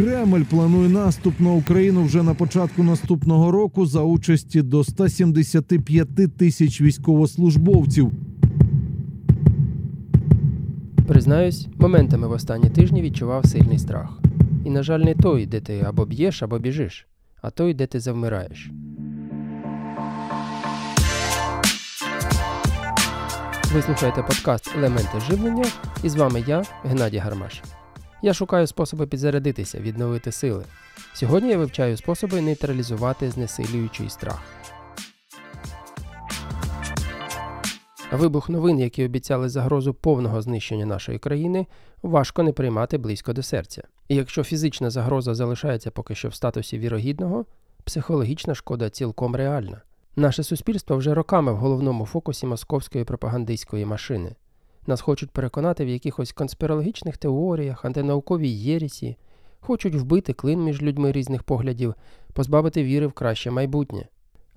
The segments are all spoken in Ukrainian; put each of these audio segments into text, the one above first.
Кремль планує наступ на Україну вже на початку наступного року за участі до 175 тисяч військовослужбовців. Признаюсь, моментами в останні тижні відчував сильний страх. І, на жаль, не той, де ти або б'єш, або біжиш, а той, де ти завмираєш. Ви слухаєте подкаст Елементи живлення, і з вами я, Геннадій Гармаш. Я шукаю способи підзарядитися, відновити сили. Сьогодні я вивчаю способи нейтралізувати знесилюючий страх. Вибух новин, які обіцяли загрозу повного знищення нашої країни, важко не приймати близько до серця. І якщо фізична загроза залишається поки що в статусі вірогідного, психологічна шкода цілком реальна. Наше суспільство вже роками в головному фокусі московської пропагандистської машини. Нас хочуть переконати в якихось конспірологічних теоріях, антинауковій єрісі, хочуть вбити клин між людьми різних поглядів, позбавити віри в краще майбутнє,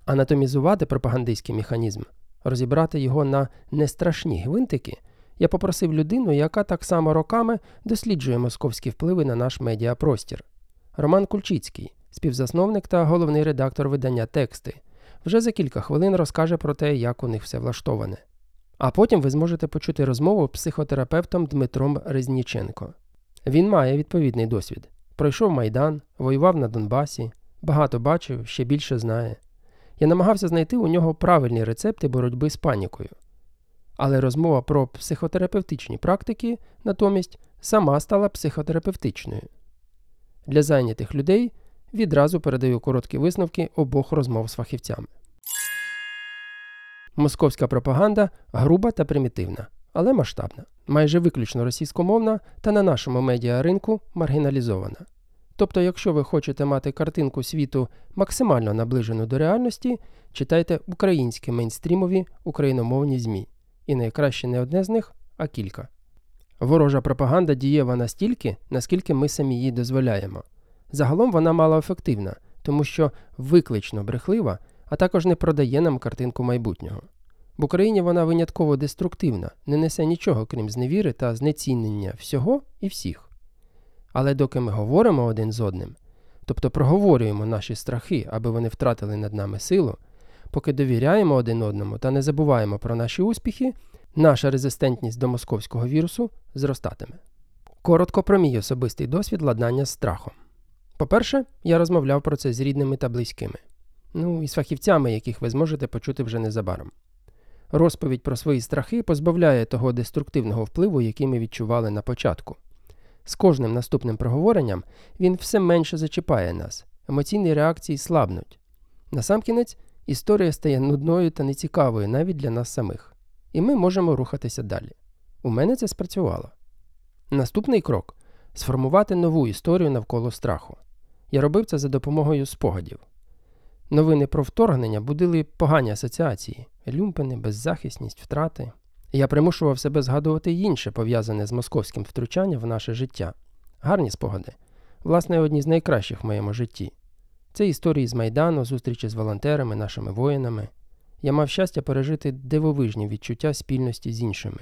анатомізувати пропагандистський механізм, розібрати його на нестрашні гвинтики. Я попросив людину, яка так само роками досліджує московські впливи на наш медіапростір. Роман Кульчицький, співзасновник та головний редактор видання тексти, вже за кілька хвилин розкаже про те, як у них все влаштоване. А потім ви зможете почути розмову з психотерапевтом Дмитром Резніченко. Він має відповідний досвід. Пройшов майдан, воював на Донбасі, багато бачив, ще більше знає. Я намагався знайти у нього правильні рецепти боротьби з панікою. Але розмова про психотерапевтичні практики натомість сама стала психотерапевтичною. Для зайнятих людей відразу передаю короткі висновки обох розмов з фахівцями. Московська пропаганда груба та примітивна, але масштабна, майже виключно російськомовна та на нашому медіаринку маргіналізована. Тобто, якщо ви хочете мати картинку світу максимально наближену до реальності, читайте українські мейнстрімові україномовні ЗМІ. І найкраще не одне з них, а кілька. Ворожа пропаганда дієва настільки, наскільки ми самі її дозволяємо. Загалом вона малоефективна, тому що виклично брехлива, а також не продає нам картинку майбутнього. В Україні вона винятково деструктивна, не несе нічого, крім зневіри та знецінення всього і всіх. Але доки ми говоримо один з одним, тобто проговорюємо наші страхи, аби вони втратили над нами силу, поки довіряємо один одному та не забуваємо про наші успіхи, наша резистентність до московського вірусу зростатиме. Коротко про мій особистий досвід ладнання з страхом. По-перше, я розмовляв про це з рідними та близькими, ну і з фахівцями, яких ви зможете почути вже незабаром. Розповідь про свої страхи позбавляє того деструктивного впливу, який ми відчували на початку. З кожним наступним проговоренням він все менше зачіпає нас, емоційні реакції слабнуть. Насамкінець, історія стає нудною та нецікавою навіть для нас самих, і ми можемо рухатися далі. У мене це спрацювало. Наступний крок сформувати нову історію навколо страху. Я робив це за допомогою спогадів. Новини про вторгнення будили погані асоціації, люмпини, беззахисність, втрати. Я примушував себе згадувати інше, пов'язане з московським втручанням в наше життя. Гарні спогади. Власне, одні з найкращих в моєму житті. Це історії з Майдану, зустрічі з волонтерами, нашими воїнами. Я мав щастя пережити дивовижні відчуття спільності з іншими,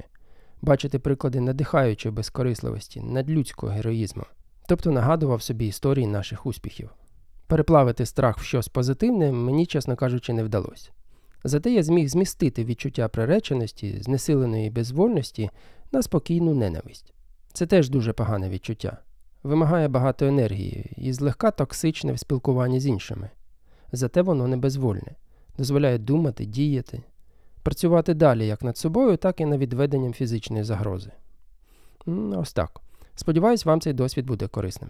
бачити приклади надихаючої безкорисливості, надлюдського героїзму, тобто нагадував собі історії наших успіхів. Переплавити страх в щось позитивне мені, чесно кажучи, не вдалося. Зате я зміг змістити відчуття приреченості, знесиленої безвольності на спокійну ненависть. Це теж дуже погане відчуття, вимагає багато енергії і злегка токсичне в спілкуванні з іншими. Зате воно не безвольне, дозволяє думати, діяти, працювати далі як над собою, так і над відведенням фізичної загрози. Ось так. Сподіваюсь, вам цей досвід буде корисним.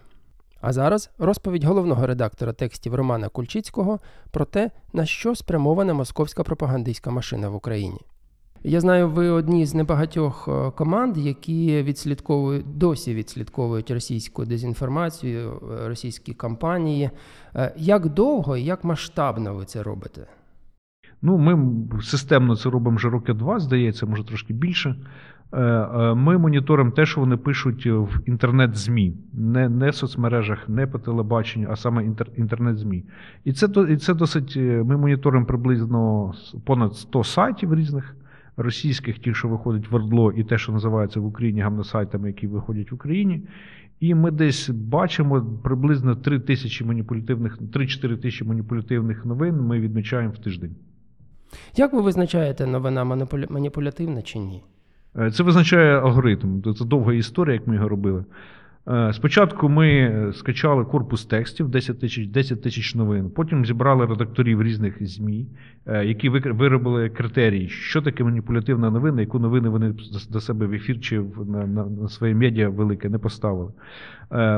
А зараз розповідь головного редактора текстів Романа Кульчицького про те, на що спрямована московська пропагандистська машина в Україні. Я знаю, ви одні з небагатьох е, команд, які відслідковують досі відслідковують російську дезінформацію, е, російські кампанії. Е, як довго і як масштабно ви це робите? Ну, ми системно це робимо вже роки два, здається, може трошки більше. Е, е, ми моніторимо те, що вони пишуть в інтернет-ЗМІ, не не в соцмережах, не по телебаченню, а саме інтернет-ЗМІ. І це і це досить. Е, ми моніторимо приблизно понад 100 сайтів різних російських, ті, що виходять в Ордло, і те, що називається в Україні гамносайтами, які виходять в Україні. І ми десь бачимо приблизно 3 тисячі маніпулятивних, 3-4 тисячі маніпулятивних новин ми відмічаємо в тиждень. Як ви визначаєте, новина маніпулятивна чи ні? Е, Це визначає алгоритм. Це довга історія, як ми його робили. Е, Спочатку ми скачали корпус текстів 10 тисяч 10 тисяч новин. Потім зібрали редакторів різних ЗМІ, е, які виробили критерії, що таке маніпулятивна новина, яку новини вони до себе в ефір чи на, на, на своє медіа велике не поставили.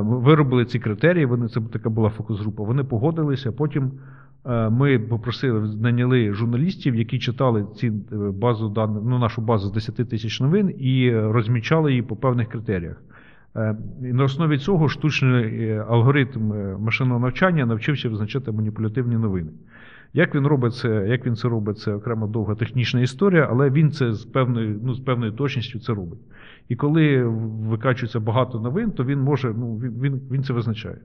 Виробили ці критерії. Вони це така була фокус-група. Вони погодилися. Потім ми попросили, наняли журналістів, які читали ці е, базу даних, ну нашу базу з 10 тисяч новин і розмічали її по певних критеріях. Е, на основі цього штучний е, алгоритм е, машинного навчання навчився визначати маніпулятивні новини. Як він робить це, як він це робить, це окрема довга технічна історія, але він це з певною, ну, з певною точністю це робить. І коли викачується багато новин, то він може, ну він, він це визначає.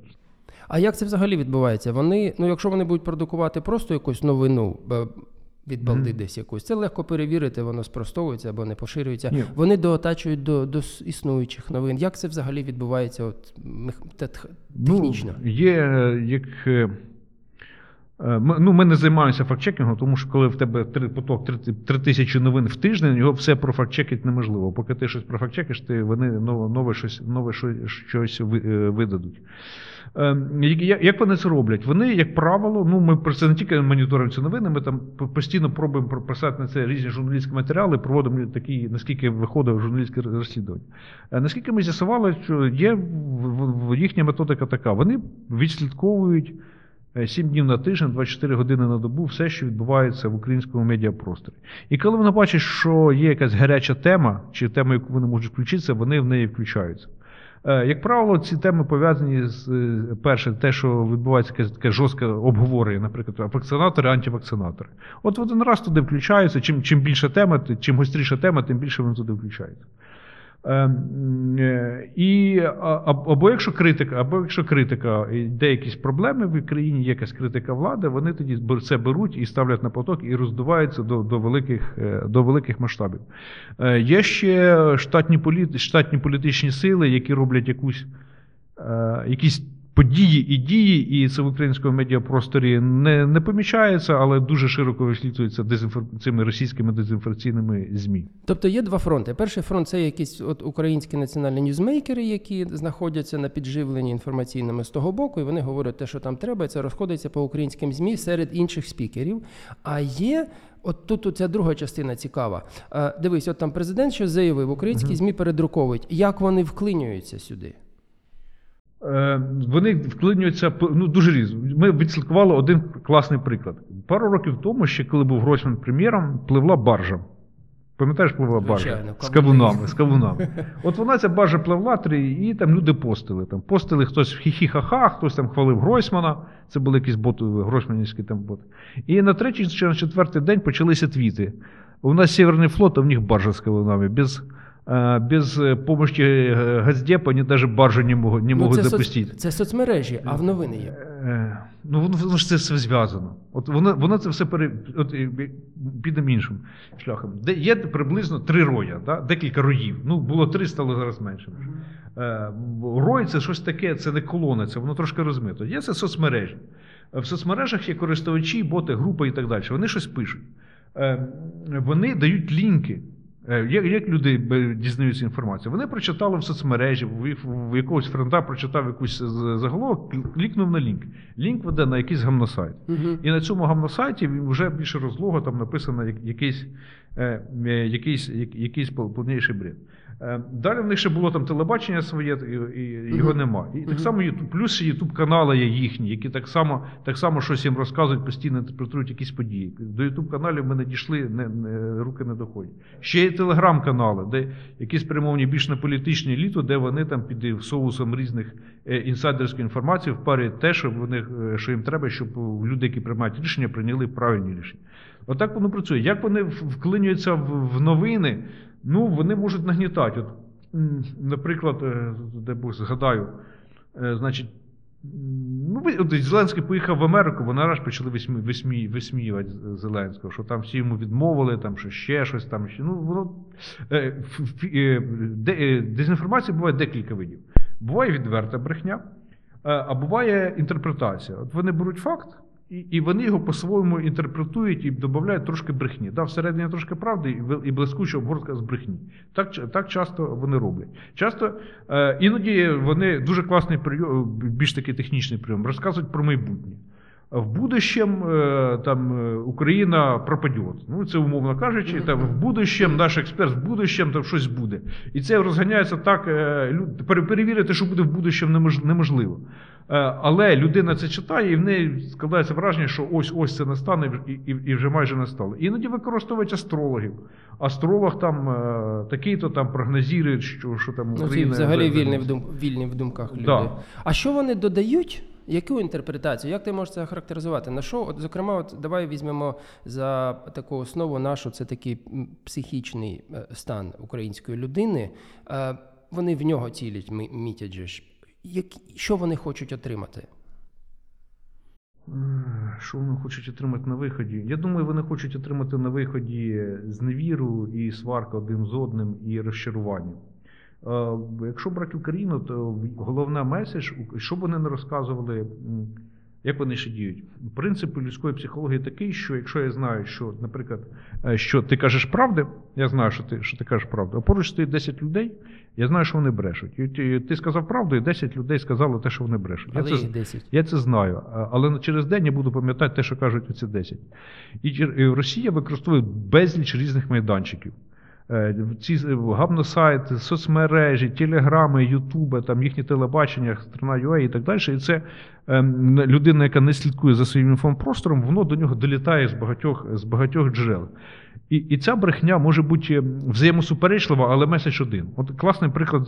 А як це взагалі відбувається? Вони, ну якщо вони будуть продукувати просто якусь новину е, від балди Мгм. десь якусь, це легко перевірити, воно спростовується або не поширюється. Ні. Вони доотачують до, до існуючих новин. Як це взагалі відбувається от, тет- технічно? Ну, є е, як. Е, Ми, ну, ми не займаємося фактчекінгом, тому що коли в тебе три поток три, тисячі новин в тиждень, його все профактчекити неможливо. Поки ти щось профактчекиш, ти вони нове, щось, нове щось, е, видадуть. Е, як- вони це роблять? Вони, як правило, ну ми це не тільки моніторимо ці новини, ми там постійно пробуємо про- писати на це різні журналістські матеріали, проводимо такі, наскільки виходить журналістське розслідування. Наскільки ми з'ясували, що є їхня методика така: вони відслідковують 7 днів на тиждень, 24 години на добу, все, що відбувається в українському медіапросторі. І коли вони бачать, що є якась гаряча тема, чи тема, яку вони можуть включитися, вони в неї включаються. Е, Як правило, ці теми пов'язані з е, перше, те, що відбувається якесь таке жорстке обговорення, наприклад, вакцинатори, антивакцинатори. От в один раз туди включаються. Чим, чим більше тема, чим гостріша тема, тим більше вони туди включаються. Е, е, І, або якщо критика, або якщо критика, йде якісь проблеми в країні, є якась критика влади, вони тоді це беруть і ставлять на поток і роздуваються до, до, великих, е, до великих масштабів. Є ще штатні, політи, політичні сили, які роблять якусь, якісь події і дії, і це в українському медіапросторі не, не помічається, але дуже широко висвітлюється дезінфор... цими російськими дезінформаційними ЗМІ. Тобто є два фронти. Перший фронт це якісь от українські національні ньюзмейкери, які знаходяться на підживленні інформаційними з того боку, і вони говорять те, що там треба, і це розходиться по українським ЗМІ серед інших спікерів. А є. От тут ця друга частина цікава. Е, дивись, от там президент щось заявив, українські ЗМІ передруковують. Як вони вклинюються сюди? Е, Вони вклинюються ну, дуже різно. Ми відслідкували один класний приклад. Пару років тому, ще коли був Гройсман прем'єром, пливла баржа. Пам'ятаєш, пливла баржа? З кавунами, з кавунами. От вона ця баржа пливла, три, і там люди постили. Там постили хтось хі-хі-ха-ха, хтось там хвалив Гройсмана. Це були якісь боти, гройсманівські там боти. І на третій чи на четвертий день почалися твіти. У нас Северний флот, а в них баржа з кавунами. Без, без е, помощи е, Газдепа вони навіть баржу не можуть, не можуть Ну, це, запустити. соц... це соцмережі, а в новини є. Е, Ну, воно, воно ж це все зв'язано. От воно, воно це все пере... От, е, підемо іншим шляхом. Де є приблизно три роя, да? декілька роїв. Ну, було три, стало зараз менше. Е, Рой це щось таке, це не колона, це воно трошки розмито. Є це соцмережі. В соцмережах є користувачі, боти, групи і так далі. Вони щось пишуть. Е, Вони дають лінки. Е, Як, як люди дізнаються інформацію? Вони прочитали в соцмережі, в, в якогось френда прочитав якусь заголовок, клікнув на лінк. Лінк веде на якийсь гамносайт. Угу. І на цьому гамносайті вже більше розлого там написано якийсь якийсь, е, е, якийсь, якийсь повніший бред. Е, Далі в них ще було там телебачення своє, і, і його нема. І так само YouTube, плюс YouTube канали є їхні, які так само, так само щось їм розказують, постійно інтерпретують якісь події. До YouTube каналів ми не дійшли, не, не, руки не доходять. Ще є телеграм-канали, де якісь спрямовані більш на політичні еліту, де вони там під соусом різних е, інсайдерської інформації впарюють те, що, вони, е, що їм треба, щоб люди, які приймають рішення, прийняли правильні рішення. Отак воно працює. Як вони вклинюються в новини? Ну, вони можуть нагнітати. От, наприклад, е, де Бог згадаю, е, значить, Ну, от Зеленський поїхав в Америку, вони раз почали висмі, висмі, висміювати Зеленського, що там всі йому відмовили, там що ще щось там. Ще. Ну, воно, е, дезінформація буває декілька видів. Буває відверта брехня, а буває інтерпретація. От вони беруть факт, і, і вони його по-своєму інтерпретують і додають трошки брехні. Да, всередині трошки правди і, і блискуча обгортка з брехні. Так, так часто вони роблять. Часто е, іноді вони дуже класний прийом, більш такий технічний прийом, розказують про майбутнє. В будущем е, там е, Україна пропаде. Ну, це умовно кажучи, там в будущем наш експерт в будущем там щось буде. І це розганяється так. е, Перевірити, що буде в будущем, немож- неможливо. Е, Але людина це читає, і в неї складається враження, що ось ось це настане і, і, вже майже настало. Іноді використовують астрологів. Астролог там е, такий-то там прогнозує, що, що там Ну, ці взагалі за- вільні в, дум... вільні в думках люди. Да. А що вони додають? Яку інтерпретацію? Як ти можеш це характеризувати? На що, от, зокрема, от давай візьмемо за таку основу нашу, це такий психічний е, стан української людини. Е, Вони в нього цілять мі- мітять що вони хочуть отримати? Е, Що вони хочуть отримати на виході? Я думаю, вони хочуть отримати на виході зневіру і сварка один з одним і розчарування. Е, Якщо брати Україну, то головна меседж, що б вони не розказували, як вони ще діють. Принцип людської психології такий, що якщо я знаю, що, наприклад, е, що ти кажеш правди, я знаю, що ти, що ти кажеш правду, а поруч стоїть 10 людей, я знаю, що вони брешуть. І ти, ти сказав правду, і 10 людей сказали те, що вони брешуть. Я це, їх 10. я це знаю, але через день я буду пам'ятати те, що кажуть оці 10. І і Росія використовує безліч різних майданчиків. Е, Ці гамносайти, соцмережі, телеграми, Ютуби, там їхні телебачення, страна UA і так далі. І це ем, людина, яка не слідкує за своїм інформпростором, воно до нього долітає з багатьох, з багатьох джерел. І, і ця брехня може бути взаємосуперечлива, але меседж один. От класний приклад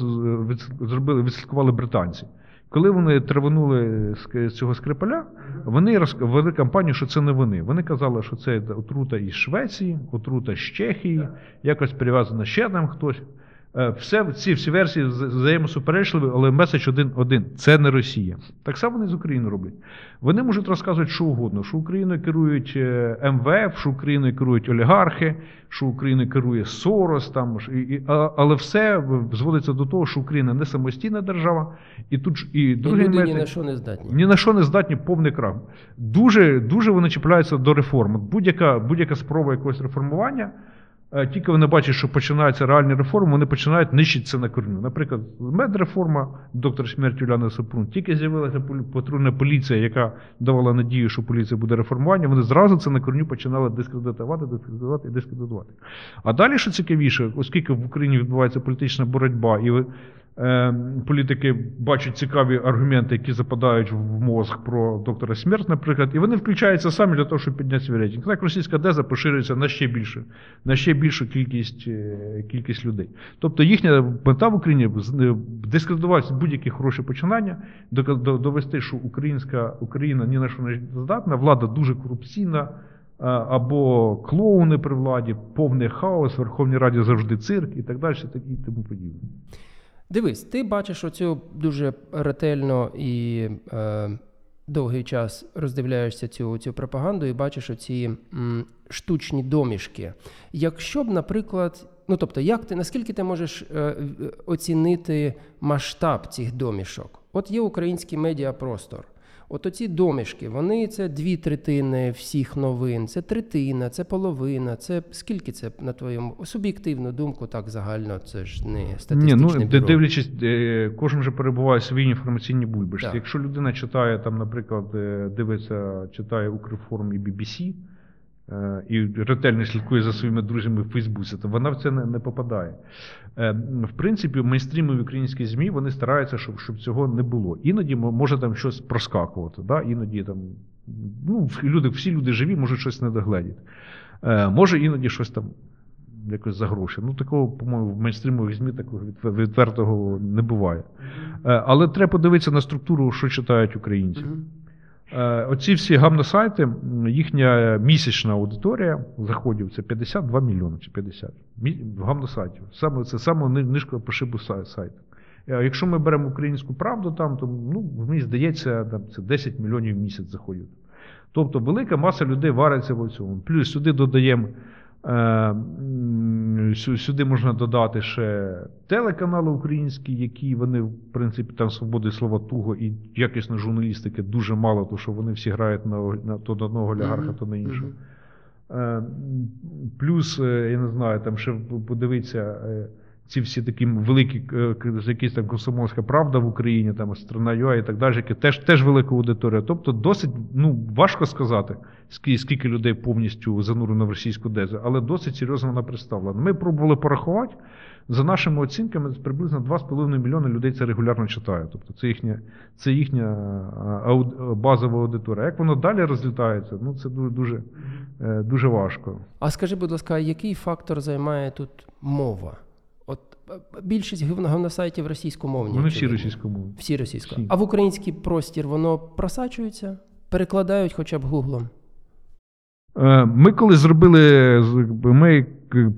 зробили, відслідкували британці. Коли вони траванули з цього скрипаля, вони розповіли кампанію, що це не вони. Вони казали, що це отрута із Швеції, отрута з Чехії, якось прив'язана ще там хтось. Е, Все, ці всі версії взаємосуперечливі, але меседж один, один це не Росія. Так само вони з України роблять. Вони можуть розказувати що угодно, що Україною керують е, МВФ, що Україною керують олігархи, що Україною керує Сорос, там, і, але все зводиться до того, що Україна не самостійна держава, і тут і І другий люди ні на що не здатні. ні на що не здатні повний крах. Дуже, дуже вони чіпляються до реформ. Будь-яка, будь-яка спроба якогось реформування, тільки вони бачать, що починаються реальні реформи, вони починають нищити це на корню. Наприклад, медреформа, доктор смерті Уляни Супрун, тільки з'явилася патрульна поліція, яка давала надію, що поліція буде реформування, вони зразу це на корню починали дискредитувати, дискредитувати і дискредитувати. А далі, що цікавіше, оскільки в Україні відбувається політична боротьба, і е, політики бачать цікаві аргументи, які западають в мозг про доктора Смерть, наприклад, і вони включаються самі для того, щоб підняти свій рейтинг. Так російська деза поширюється на ще більше, на ще більшу кількість, е, кількість людей. Тобто їхня мета в Україні е, дискредитувати будь-які хороші починання, довести, що українська Україна ні на що не здатна, влада дуже корупційна. Або клоуни при владі, повний хаос, Верховній Раді завжди цирк і так далі, і тому подібне. Дивись, ти бачиш оцю дуже ретельно і е, довгий час роздивляєшся цю, цю пропаганду і бачиш оці м, штучні домішки. Якщо б, наприклад, ну тобто, як ти наскільки ти можеш е, оцінити масштаб цих домішок? От є український медіапростор. От оці домішки, вони це дві третини всіх новин, це третина, це половина. Це скільки це на твоєму суб'єктивну думку, так загально, це ж не Ні, ну бюро. дивлячись, е, кожен же перебуває в своїй інформаційній бульбашці. Якщо людина читає там, наприклад, е, дивиться, читає Укрформ і BBC і ретельно слідкує за своїми друзями в Фейсбуці, то вона в це не, не попадає. Е, В принципі, мейнстрімові українські ЗМІ вони стараються, щоб, щоб цього не було. Іноді може там щось проскакувати. Да? Іноді там ну, люди, всі люди живі, можуть щось не догледіти. Е, Може іноді щось там якось за гроші. Ну, такого, по-моєму, в мейнстрімових ЗМІ такого відвертого не буває. Е, Але треба подивитися на структуру, що читають українці. Е, Оці всі гамносайти, їхня місячна аудиторія заходів це 52 мільйони чи 50 гамносайтів. Саме це саме нижка по шибу сайт. Якщо ми беремо українську правду, там, то ну, мені здається, там, це 10 мільйонів в місяць заходів. Тобто велика маса людей вариться в цьому. Плюс сюди додаємо. Е, Сюди можна додати ще телеканали українські, які вони, в принципі, там свободи слова туго і якісної журналістики дуже мало, тому що вони всі грають на, на то на одного олігарха, то на іншого. Е, Плюс, е, я не знаю, там ще подивитися ці всі такі великі, е, якісь там комсомольська правда в Україні, там страна ЮА і так далі, які теж, теж велика аудиторія. Тобто досить, ну, важко сказати, скільки, людей повністю занурено в російську дезу, але досить серйозно вона представлена. Ми пробували порахувати. За нашими оцінками, приблизно 2,5 мільйони людей це регулярно читає. Тобто це їхня, це їхня базова аудиторія. Як воно далі розлітається, ну це дуже, дуже, дуже важко. А скажи, будь ласка, який фактор займає тут мова? Більшість гів- російськомовні. Вони всі російськомовні. Всі російсько. Всі. А в український простір воно просачується? Перекладають хоча б гуглом. Е, Ми коли зробили, ми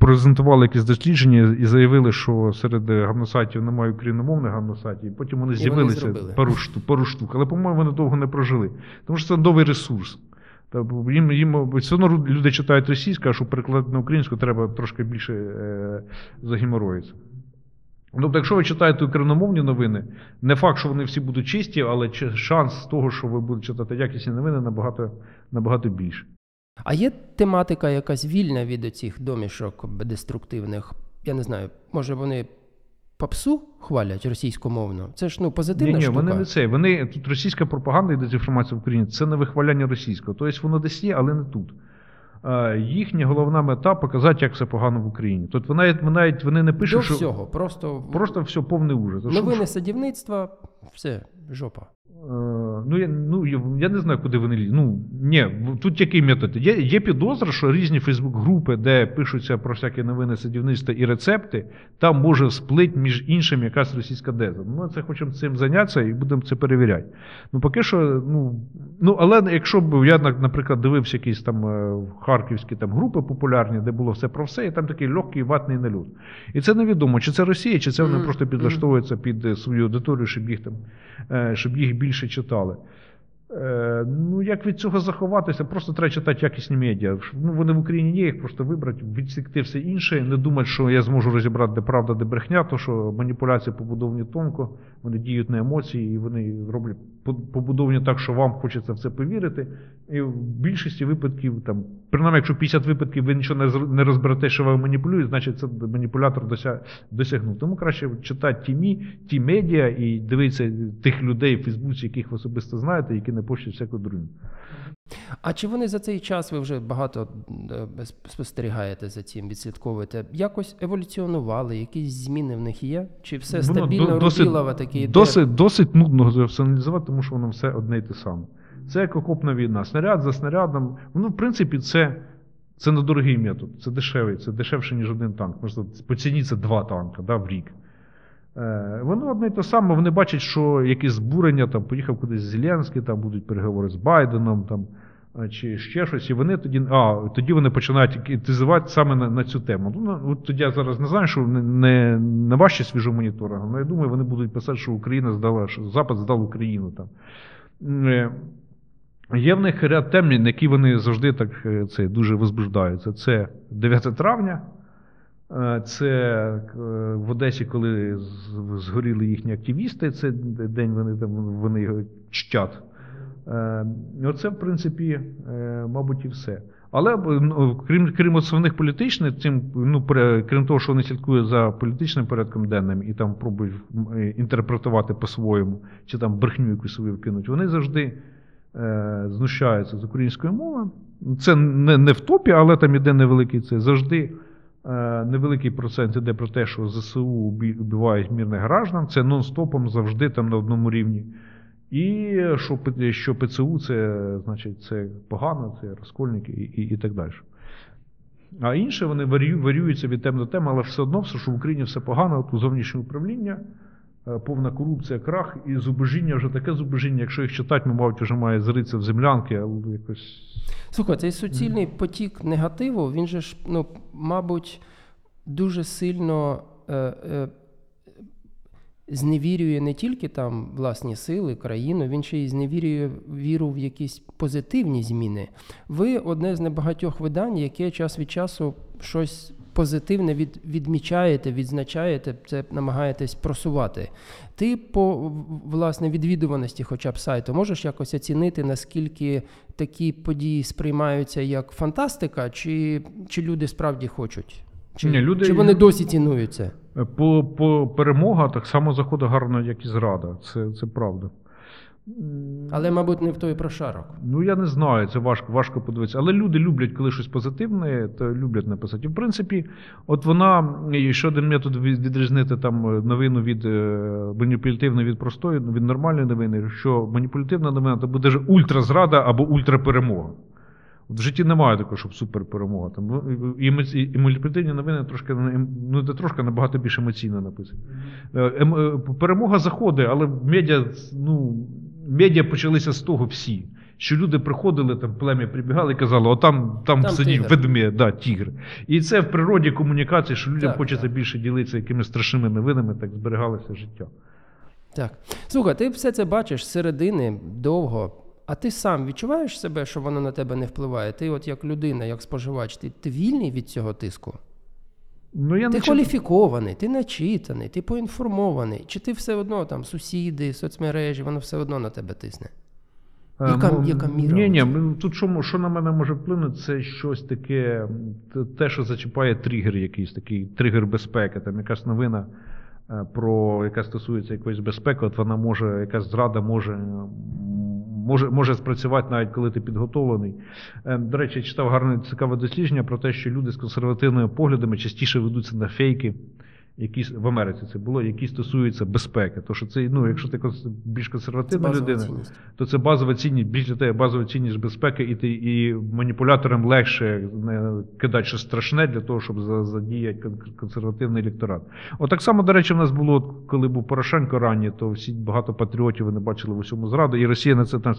презентували якісь дослідження і заявили, що серед гамносайтів немає україномовних гамносайтів, і потім вони вони з'явилися пару штук, пару штук. Але, по-моєму, вони довго не прожили. Тому що це новий ресурс. Їм, їм все одно люди читають російську, а щоб перекладати на українську, треба трошки більше е, загімороїться. Тобто, якщо ви читаєте україномовні новини, не факт, що вони всі будуть чисті, але шанс того, що ви будете читати якісні новини, набагато, набагато більше. А є тематика якась вільна від оцих домішок деструктивних? Я не знаю, може вони попсу хвалять російськомовно? Це ж ну позитивна Ні, ні, штука. вони не це. Вони тут російська пропаганда і дезінформація в Україні це не вихваляння російського. Тобто воно десь є, але не тут. Е, Їхня головна мета показати, як все погано в Україні. Тобто вона навіть, вони не пишуть До що всього, просто, просто все повний ужас. Новини садівництва, все, жопа. Е, Ну, я, ну, я, я не знаю, куди вони лізуть. Ну, ні, тут який метод? Є, є підозра, що різні Фейсбук-групи, де пишуться про всякі новини садівництва і рецепти, там може сплить між іншим якась російська деза. Ну, це хочемо цим зайнятися і будемо це перевіряти. Ну, поки що, ну, ну але якщо б я, наприклад, дивився якісь там е, харківські там, групи популярні, де було все про все, і там такий легкий ватний нальот. І це невідомо, чи це Росія, чи це вони Мгм, просто підлаштовуються під е, свою аудиторію, щоб їх там, щоб їх більше читали. Е, Ну, як від цього заховатися, просто треба читати якісні медіа. Ну, вони в Україні є, їх просто вибрати, відсікти все інше, не думати, що я зможу розібрати, де правда, де брехня, то що маніпуляції побудовані тонко, вони діють на емоції, і вони роблять по- побудовані так, що вам хочеться в це повірити. І в більшості випадків, там, принаймні, якщо 50 випадків ви нічого не розберете, що вам маніпулюють, значить це маніпулятор досягнув. Тому краще читати ті мі, ті медіа і дивитися тих людей в Фейсбуці, яких ви особисто знаєте, які не пощать всяку дурню. А чи вони за цей час ви вже багато е, спостерігаєте за цим, відслідковуєте? Якось еволюціонували, якісь зміни в них є? Чи все Воно стабільно до- досить- Рубілова такий? Досить, досить нудно це тому що воно все одне й те саме. Це як окопна війна. Снаряд за снарядом. Ну, в принципі, це, це недорогий метод, це дешевий, це дешевше, ніж один танк. Можна по ціні це два танка да, в рік. Е, воно одне й те саме, вони бачать, що якісь збурення, там, поїхав кудись Зеленський, там будуть переговори з Байденом, там, чи ще щось, і вони тоді, а, тоді вони починають інтенсивувати саме на, на цю тему. Ну, от тоді я зараз не знаю, що не, не, не важче свіжо моніторингу, але я думаю, вони будуть писати, що Україна здала, що Запад здав Україну. Там. Е, Є в них ряд тем, на які вони завжди так е, це, дуже возбуждаються. Це 9 травня, це е, в Одесі, коли згоріли їхні активісти, це день вони, там, вони його чтять. Е, Оце, в принципі, е, мабуть, і все. Але ну, крім, крім основних політичних, цим, ну, крім того, що вони слідкують за політичним порядком денним і там пробують е, інтерпретувати по-своєму, чи там брехню якусь свою вкинуть, вони завжди е, знущаються з української мови. Це не, не в топі, але там іде невеликий це. Завжди е, невеликий процент іде про те, що ЗСУ вбивають мирних граждан. Це нон-стопом завжди там на одному рівні. І що, що ПЦУ це, значить, це погано, це розкольники і, і, і так далі. А інше вони варію, варіюються від тем до тем, але все одно, все, що в Україні все погано, тут зовнішнє управління, е, повна корупція, крах і зубожіння вже таке зубожіння, якщо їх читати, ми, мабуть, вже має зритися в землянки, але якось. Слухай, цей суцільний потік негативу, він же ж, ну, мабуть, дуже сильно е, е, зневірює не тільки там власні сили, країну, він ще й зневірює віру в якісь позитивні зміни. Ви одне з небагатьох видань, яке час від часу щось позитивне від, відмічаєте, відзначаєте, це намагаєтесь просувати. Ти по власне відвідуваності, хоча б сайту, можеш якось оцінити, наскільки такі події сприймаються як фантастика, чи, чи люди справді хочуть? Чи, Ні, люди- чи вони досі цінують це? Е, По, по перемога так само заходить гарно, як і зрада. Це, це правда. Але, мабуть, не в той прошарок. Ну, я не знаю, це важко, важко подивитися. Але люди люблять, коли щось позитивне, то люблять написати. І, в принципі, от вона, і ще один метод відрізнити там е, новину від е, маніпулятивної від простої, від нормальної новини, що маніпулятивна новина це буде ж ультразрада або ультраперемога. От в житті немає такого, щоб суперперемога. Там ну, і, і маніпулятивні новини трошки ем- ну, не трошки набагато більш емоційно написані. Е, ем- Перемога заходить, але медіа, ну, медіа почалися з того всі. Що люди приходили, там плем'я прибігали і казали, о там, там, Там тигр. да, тігр. І це в природі комунікації, що людям Так, хочеться так. більше ділитися якимись страшними новинами, так зберігалося життя. Так. Слухай, ти все це бачиш з середини довго. А ти сам відчуваєш себе, що воно на тебе не впливає? Ти, от як людина, як споживач, ти, ти вільний від цього тиску? Ну, я Ти не чит- кваліфікований, ти начитаний, ти поінформований. Чи ти все одно там сусіди, соцмережі, воно все одно на тебе тисне? Яка- Е, ну, яка міра Ні, ні, ну, тут що, що на мене може вплинути, це щось таке, те, що зачіпає тригер якийсь такий, тригер безпеки, там якась новина е, про яка стосується якоїсь безпеки, от вона може, якась зрада може, може, може спрацювати навіть коли ти підготовлений. Е, До речі, я читав гарне цікаве дослідження про те, що люди з консервативними поглядами частіше ведуться на фейки. Які в Америці це було, які стосуються безпеки. То що це, ну, якщо ти більш консервативна людина, цінність. то це базова цінність, більш для тебе базова цінність безпеки, і ти і маніпуляторам легше кидати щось страшне для того, щоб задіяти консервативний електорат. От так само, до речі, в нас було, коли був Порошенко ранні, то всі багато патріотів вони бачили в усьому зраду, і Росія на це там.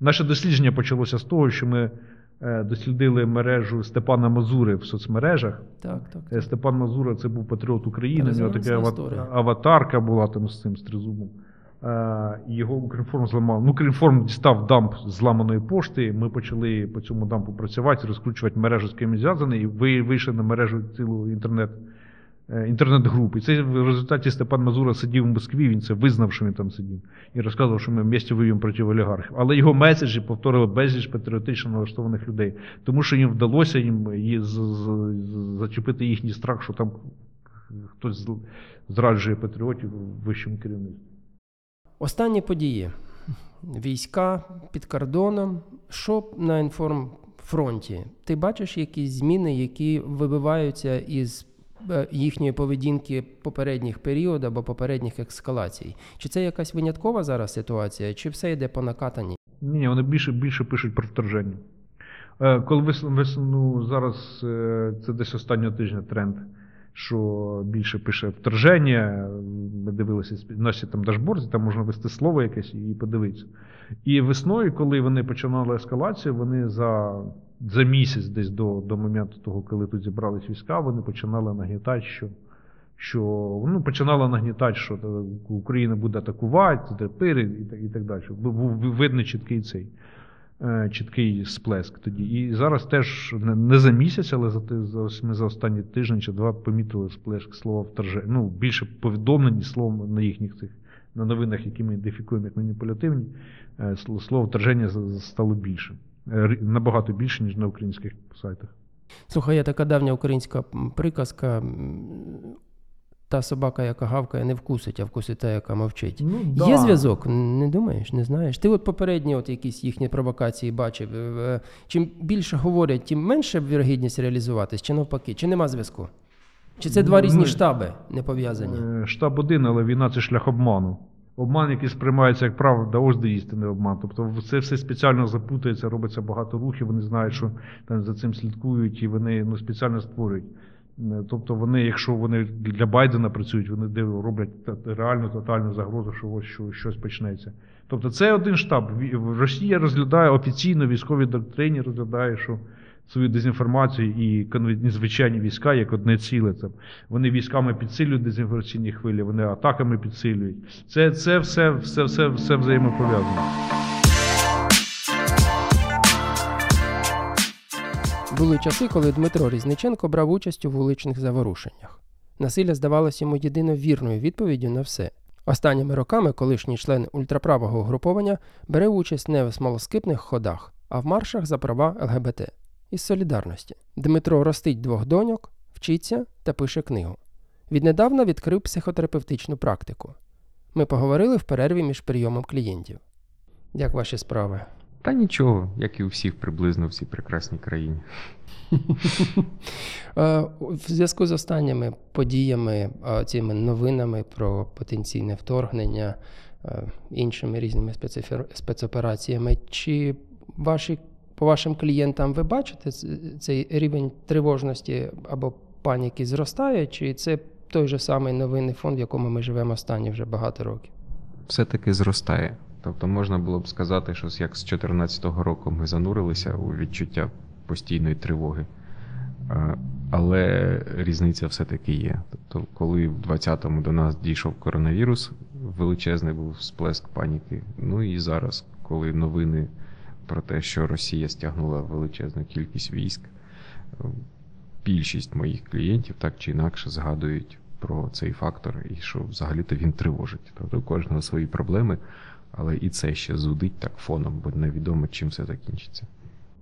Наше дослідження почалося з того, що ми дослідили мережу Степана Мазури в соцмережах. Так, так. Е, так. Степан Мазура це був патріот України, у нього така історія. аватарка була там з цим з тризубом. Е, Його Укрінформ зламав. Ну, Укрінформ дістав дамп зламаної пошти. Ми почали по цьому дампу працювати, розкручувати мережу, з ким зв'язаний, і вийшли на мережу цілу інтернет. Е, Інтернет-груп. І це в результаті Степан Мазура сидів в Москві, він це визнав, що він там сидів, і розказував, що ми вместе воюємо проти олігархів. Але його меседжі повторили безліч патріотично налаштованих людей, тому що їм вдалося їм зачепити їхній страх, що там хтось зраджує патріотів в вищому керівництві. Останні події. Війська під кордоном. Що на інформфронті? Ти бачиш якісь зміни, які вибиваються із їхньої поведінки попередніх періодів або попередніх ескалацій? Чи це якась виняткова зараз ситуація, чи все йде по накатанні? Ні, вони більше, більше пишуть про вторження. Е, Коли вес, вес, ну, зараз е, це десь останнього тижня тренд, що більше пише вторження. Ми дивилися, наші там дашборді, там можна ввести слово якесь і подивитися. І весною, коли вони починали ескалацію, вони за, за місяць десь до, до моменту того, коли тут зібрались війська, вони починали нагнітати, що. Що ну, починала нагнітати, що е, Україна буде атакувати, тепер і і так далі. Був видно чіткий цей е, чіткий сплеск тоді. І зараз теж не, за місяць, але за, ми за останні тиждень чи два помітили сплеск слова вторження. Ну, більше повідомлені словом на їхніх цих на новинах, які ми ідентифікуємо як маніпулятивні, е, слово вторження стало більше. Е, Набагато більше, ніж на українських сайтах. Слухай, є така давня українська приказка. Та собака, яка гавкає, не вкусить, а вкусить та, яка мовчить. Ну, Є зв'язок? Не думаєш, не знаєш? Ти от попередні от якісь їхні провокації бачив. Е, Чим більше говорять, тим менше вірогідність реалізуватись, чи навпаки, чи нема зв'язку? Чи це два Ну, різні штаби не пов'язані? Е, Штаб один, але війна це шлях обману. Обман, який сприймається як правда, ось де істинний обман. Тобто це все спеціально запутується, робиться багато рухів, вони знають, що там за цим слідкують, і вони ну, спеціально створюють. Е, Тобто вони, якщо вони для Байдена працюють, вони роблять реальну тотальну загрозу, що ось що, щось почнеться. Тобто це один штаб. Росія розглядає офіційно військовій доктрині, розглядає, що свою дезінформацію і конве- звичайні війська як одне ціле. Там. Вони військами підсилюють дезінформаційні хвилі, вони атаками підсилюють. Це, це все, все, все, все взаємопов'язано. Були часи, коли Дмитро Різниченко брав участь у вуличних заворушеннях. Насилля здавалося йому єдино вірною відповіддю на все. Останніми роками колишній член ультраправого угруповання бере участь не в смолоскипних ходах, а в маршах за права ЛГБТ із солідарності. Дмитро ростить двох доньок, вчиться та пише книгу. Віднедавна відкрив психотерапевтичну практику. Ми поговорили в перерві між прийомом клієнтів. Як ваші справи? Та нічого, як і у всіх приблизно в цій прекрасній країні. Е, В зв'язку з останніми подіями, е, цими новинами про потенційне вторгнення, е, іншими різними спецопераціями, чи ваші, по вашим клієнтам ви бачите цей рівень тривожності або паніки зростає, чи це той же самий новинний фон, в якому ми живемо останні вже багато років? Все-таки зростає. Тобто можна було б сказати, що як з 2014 року ми занурилися у відчуття постійної тривоги. Але різниця все-таки є. Тобто, коли в 20-му до нас дійшов коронавірус, величезний був сплеск паніки. Ну і зараз, коли новини про те, що Росія стягнула величезну кількість військ, е, більшість моїх клієнтів так чи інакше згадують про цей фактор, і що взагалі-то він тривожить. Тобто у кожного свої проблеми, але і це ще зудить так фоном, бо невідомо, чим все закінчиться.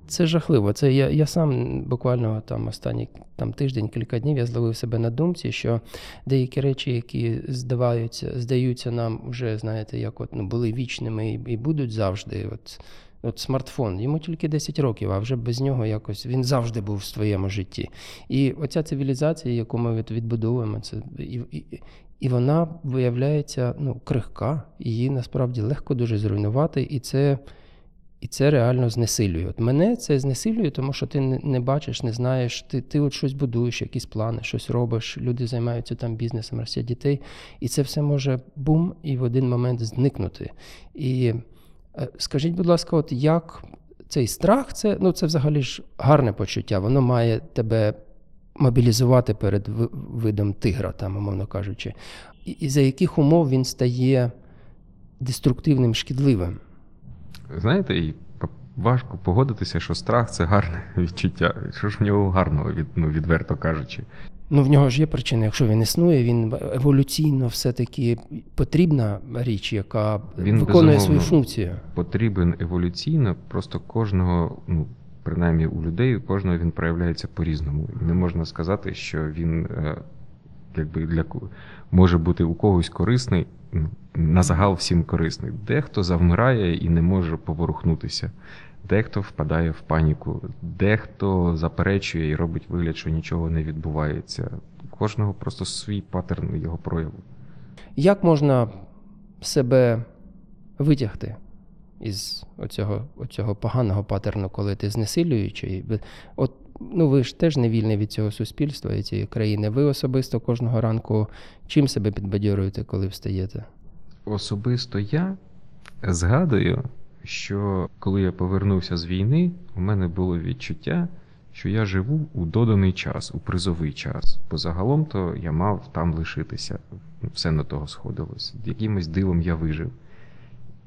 Це жахливо. Це я, я сам буквально там останні там, тиждень, кілька днів я зловив себе на думці, що деякі речі, які здаваються, здаються нам вже, знаєте, як от ну, були вічними і, і будуть завжди. От, от смартфон, йому тільки 10 років, а вже без нього якось він завжди був в твоєму житті. І оця цивілізація, яку ми відбудовуємо, це і, і, і вона виявляється ну, крихка, її насправді легко дуже зруйнувати, і це. І це реально знесилює. От мене це знесилює, тому що ти не, бачиш, не знаєш, ти, ти от щось будуєш, якісь плани, щось робиш, люди займаються там бізнесом, ростять дітей, і це все може бум і в один момент зникнути. І скажіть, будь ласка, от як цей страх, це, ну, це взагалі ж гарне почуття, воно має тебе мобілізувати перед видом тигра, там, умовно кажучи. І, і за яких умов він стає деструктивним, шкідливим? Знаєте, і важко погодитися, що страх це гарне відчуття. Що ж в нього гарного, від, ну, відверто кажучи. Ну, в нього ж є причина. Якщо він існує, він еволюційно все-таки потрібна річ, яка Він, виконує свою функцію. Потрібен еволюційно, просто кожного, ну, принаймні у людей, у кожного він проявляється по-різному. Не можна сказати, що він е, якби для може бути у когось корисний, ну, на загал всім корисний. Дехто завмирає і не може поворухнутися. Дехто впадає в паніку, дехто заперечує і робить вигляд, що нічого не відбувається. У кожного просто свій паттерн його прояву. Як можна себе витягти із оцього, оцього поганого патерну, коли ти знесилюючий? От, ну, ви ж теж не вільні від цього суспільства і цієї країни. Ви особисто кожного ранку чим себе підбадьорюєте, коли встаєте? Особисто я згадую, що коли я повернувся з війни, у мене було відчуття, що я живу у доданий час, у призовий час. Бо загалом то я мав там лишитися. Все на того сходилось. Якимось дивом я вижив.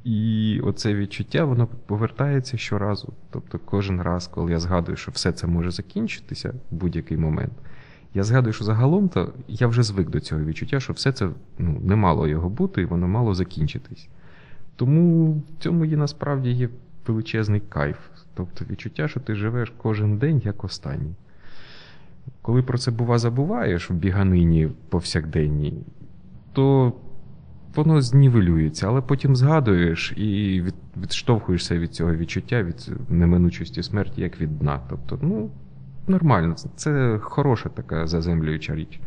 І оце відчуття, воно повертається щоразу. Тобто, кожен раз, коли я згадую, що все це може закінчитися в будь-який момент, я згадую, що загалом то я вже звик до цього відчуття, що все це ну, не мало його бути, і воно мало закінчитись. Тому в цьому є насправді є величезний кайф. Тобто відчуття, що ти живеш кожен день як останній. Коли про це бува забуваєш в біганині повсякденній, то воно знівелюється, але потім згадуєш і від, відштовхуєшся від цього відчуття, від неминучості смерті, як від дна. Тобто, ну, нормально, це хороша така заземлююча річ.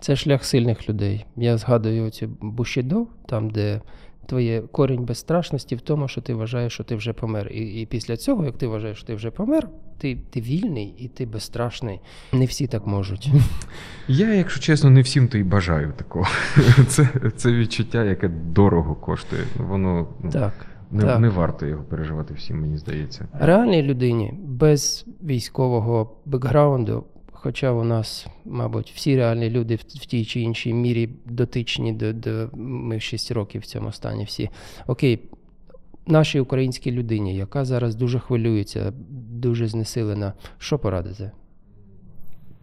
Це шлях сильних людей. Я згадую ці Бушідо, там, де твоє корінь безстрашності в тому, що ти вважаєш, що ти вже помер. І, і після цього, як ти вважаєш, що ти вже помер, ти, ти вільний і ти безстрашний. Не всі так можуть. Я, якщо чесно, не всім то й бажаю такого. Це, це відчуття, яке дорого коштує. Воно ну, Так. Не, Так. не варто його переживати всім, мені здається. Реальній людині без військового бекграунду, хоча у нас, мабуть, всі реальні люди в, тій чи іншій мірі дотичні до, до ми 6 років в цьому стані всі. Окей, нашій українській людині, яка зараз дуже хвилюється, дуже знесилена, що порадити?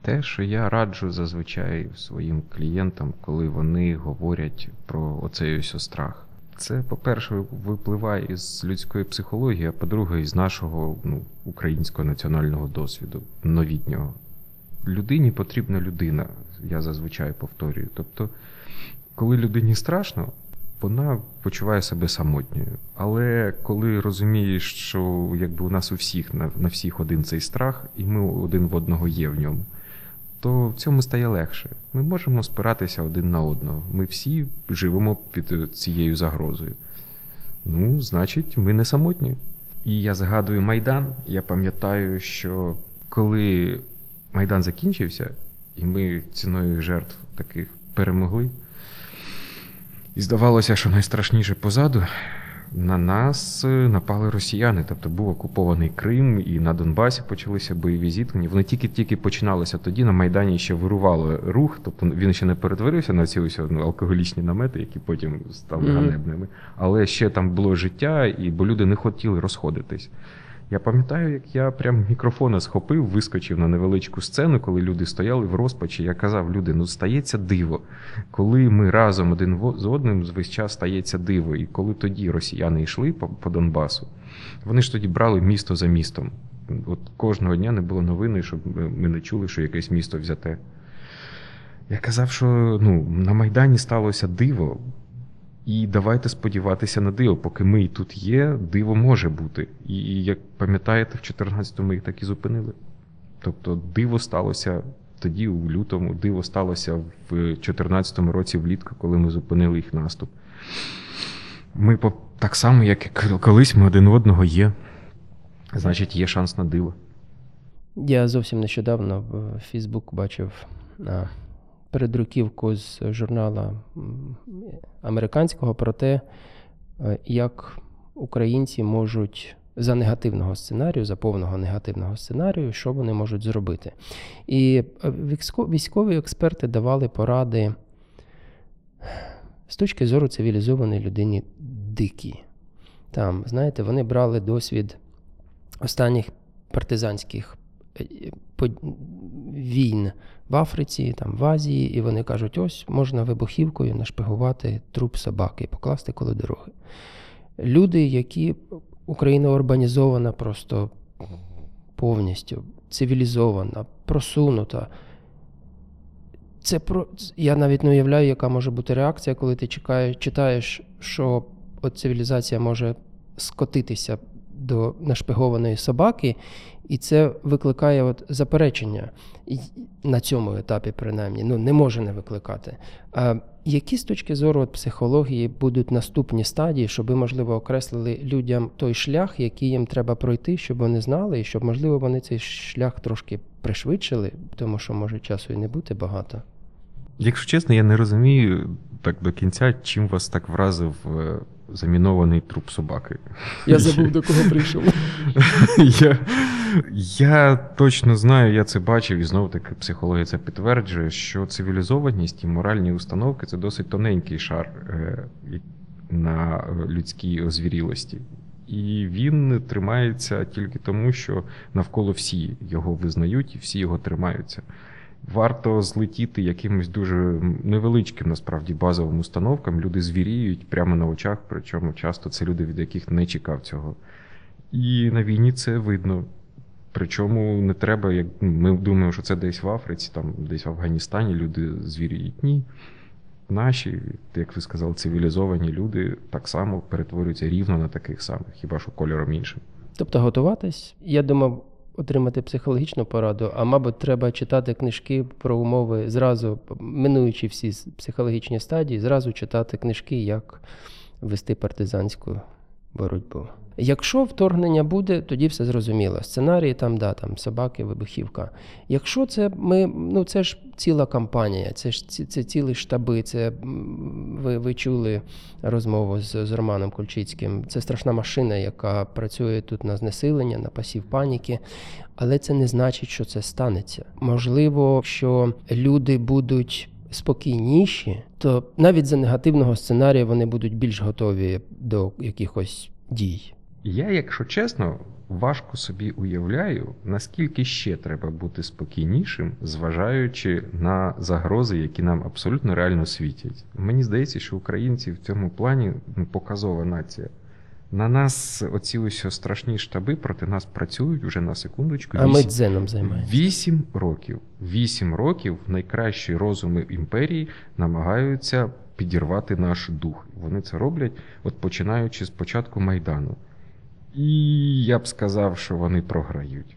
Те, що я раджу зазвичай своїм клієнтам, коли вони говорять про оцей ось страх. Це, по-перше, випливає із людської психології, а по-друге, із нашого ну, українського національного досвіду, новітнього. Людині потрібна людина, я зазвичай повторюю. Тобто, коли людині страшно, вона почуває себе самотньою. Але коли розумієш, що якби у нас у всіх на, на всіх один цей страх, і ми один в одного є в ньому, то в цьому стає легше. Ми можемо спиратися один на одного. Ми всі живемо під цією загрозою. Ну, значить, ми не самотні. І я згадую Майдан. Я пам'ятаю, що коли Майдан закінчився, і ми ціною жертв таких перемогли, і здавалося, що найстрашніше позаду. На нас напали росіяни, тобто був окупований Крим, і на Донбасі почалися бойові зіткнення. Вони тільки-тільки починалися тоді. На Майдані ще вирувало рух, тобто він ще не перетворився на ці ось алкоголічні намети, які потім стали ганебними. Але ще там було життя, і бо люди не хотіли розходитись. Я пам'ятаю, як я прям мікрофона схопив, вискочив на невеличку сцену, коли люди стояли в розпачі. Я казав, люди, ну стається диво. Коли ми разом один з одним весь час стається диво. І коли тоді росіяни йшли по, по Донбасу, вони ж тоді брали місто за містом. От кожного дня не було новини, щоб ми не чули, що якесь місто взяте. Я казав, що ну, на Майдані сталося диво. І давайте сподіватися на диво, поки ми тут є, диво може бути. І, як пам'ятаєте, в 14-му їх так і зупинили. Тобто диво сталося тоді, у лютому, диво сталося в 14-му році влітку, коли ми зупинили їх наступ. Ми так само, як і колись, ми один одного є. Значить, є шанс на диво. Я зовсім нещодавно в Фейсбук бачив передруківку з журнала американського про те, е, як українці можуть за негативного сценарію, за повного негативного сценарію, що вони можуть зробити. І е, військові експерти давали поради з точки зору цивілізованої людині дикі. Там, знаєте, вони брали досвід останніх партизанських війн в Африці, там, в Азії, і вони кажуть: ось можна вибухівкою нашпигувати труп собаки і покласти коло дороги. Люди, які Україна урбанізована просто повністю, цивілізована, просунута. Це про я навіть не уявляю, яка може бути реакція, коли ти чекаєш, читаєш, що от цивілізація може скотитися до нашпигованої собаки, і це викликає от заперечення І на цьому етапі, принаймні, ну не може не викликати. А які з точки зору от психології будуть наступні стадії, щоб ви, можливо, окреслили людям той шлях, який їм треба пройти, щоб вони знали, і щоб, можливо, вони цей шлях трошки пришвидшили, тому що може часу і не бути багато. Якщо чесно, я не розумію так до кінця, чим вас так вразив е, замінований труп собаки. Я забув, до кого прийшов. я, я точно знаю, я це бачив, і знову таки психологія це підтверджує, що цивілізованість і моральні установки це досить тоненький шар е, на людській озвірілості. І він тримається тільки тому, що навколо всі його визнають і всі його тримаються. Варто злетіти якимось дуже невеличким, насправді, базовим установкам. Люди звіріють прямо на очах, причому часто це люди, від яких не чекав цього. І на війні це видно. Причому не треба, як ну, ми думаємо, що це десь в Африці, там десь в Афганістані люди звіріють. Ні. Наші, як ви сказали, цивілізовані люди так само перетворюються рівно на таких самих, хіба що кольором іншим. Тобто готуватись, я думав, отримати психологічну пораду, а мабуть, треба читати книжки про умови зразу, минуючи всі психологічні стадії, зразу читати книжки, як вести партизанську боротьбу. Якщо вторгнення буде, тоді все зрозуміло. Сценарій там, да, там собаки, вибухівка. Якщо це ми, ну це ж ціла кампанія, це ж ці- це цілі штаби. Це ви, ви чули розмову з, з Романом Кульчицьким. Це страшна машина, яка працює тут на знесилення, на пасів паніки. Але це не значить, що це станеться. Можливо, що люди будуть спокійніші, то навіть за негативного сценарія вони будуть більш готові до якихось дій. Я, якщо чесно, важко собі уявляю, наскільки ще треба бути спокійнішим, зважаючи на загрози, які нам абсолютно реально світять. Мені здається, що українці в цьому плані ну, показова нація. На нас оці ось страшні штаби проти нас працюють вже на секундочку. А ми дзеном займаємося. Вісім років. Вісім років найкращі розуми імперії намагаються підірвати наш дух. Вони це роблять, от починаючи з початку Майдану. І я б сказав, що вони програють.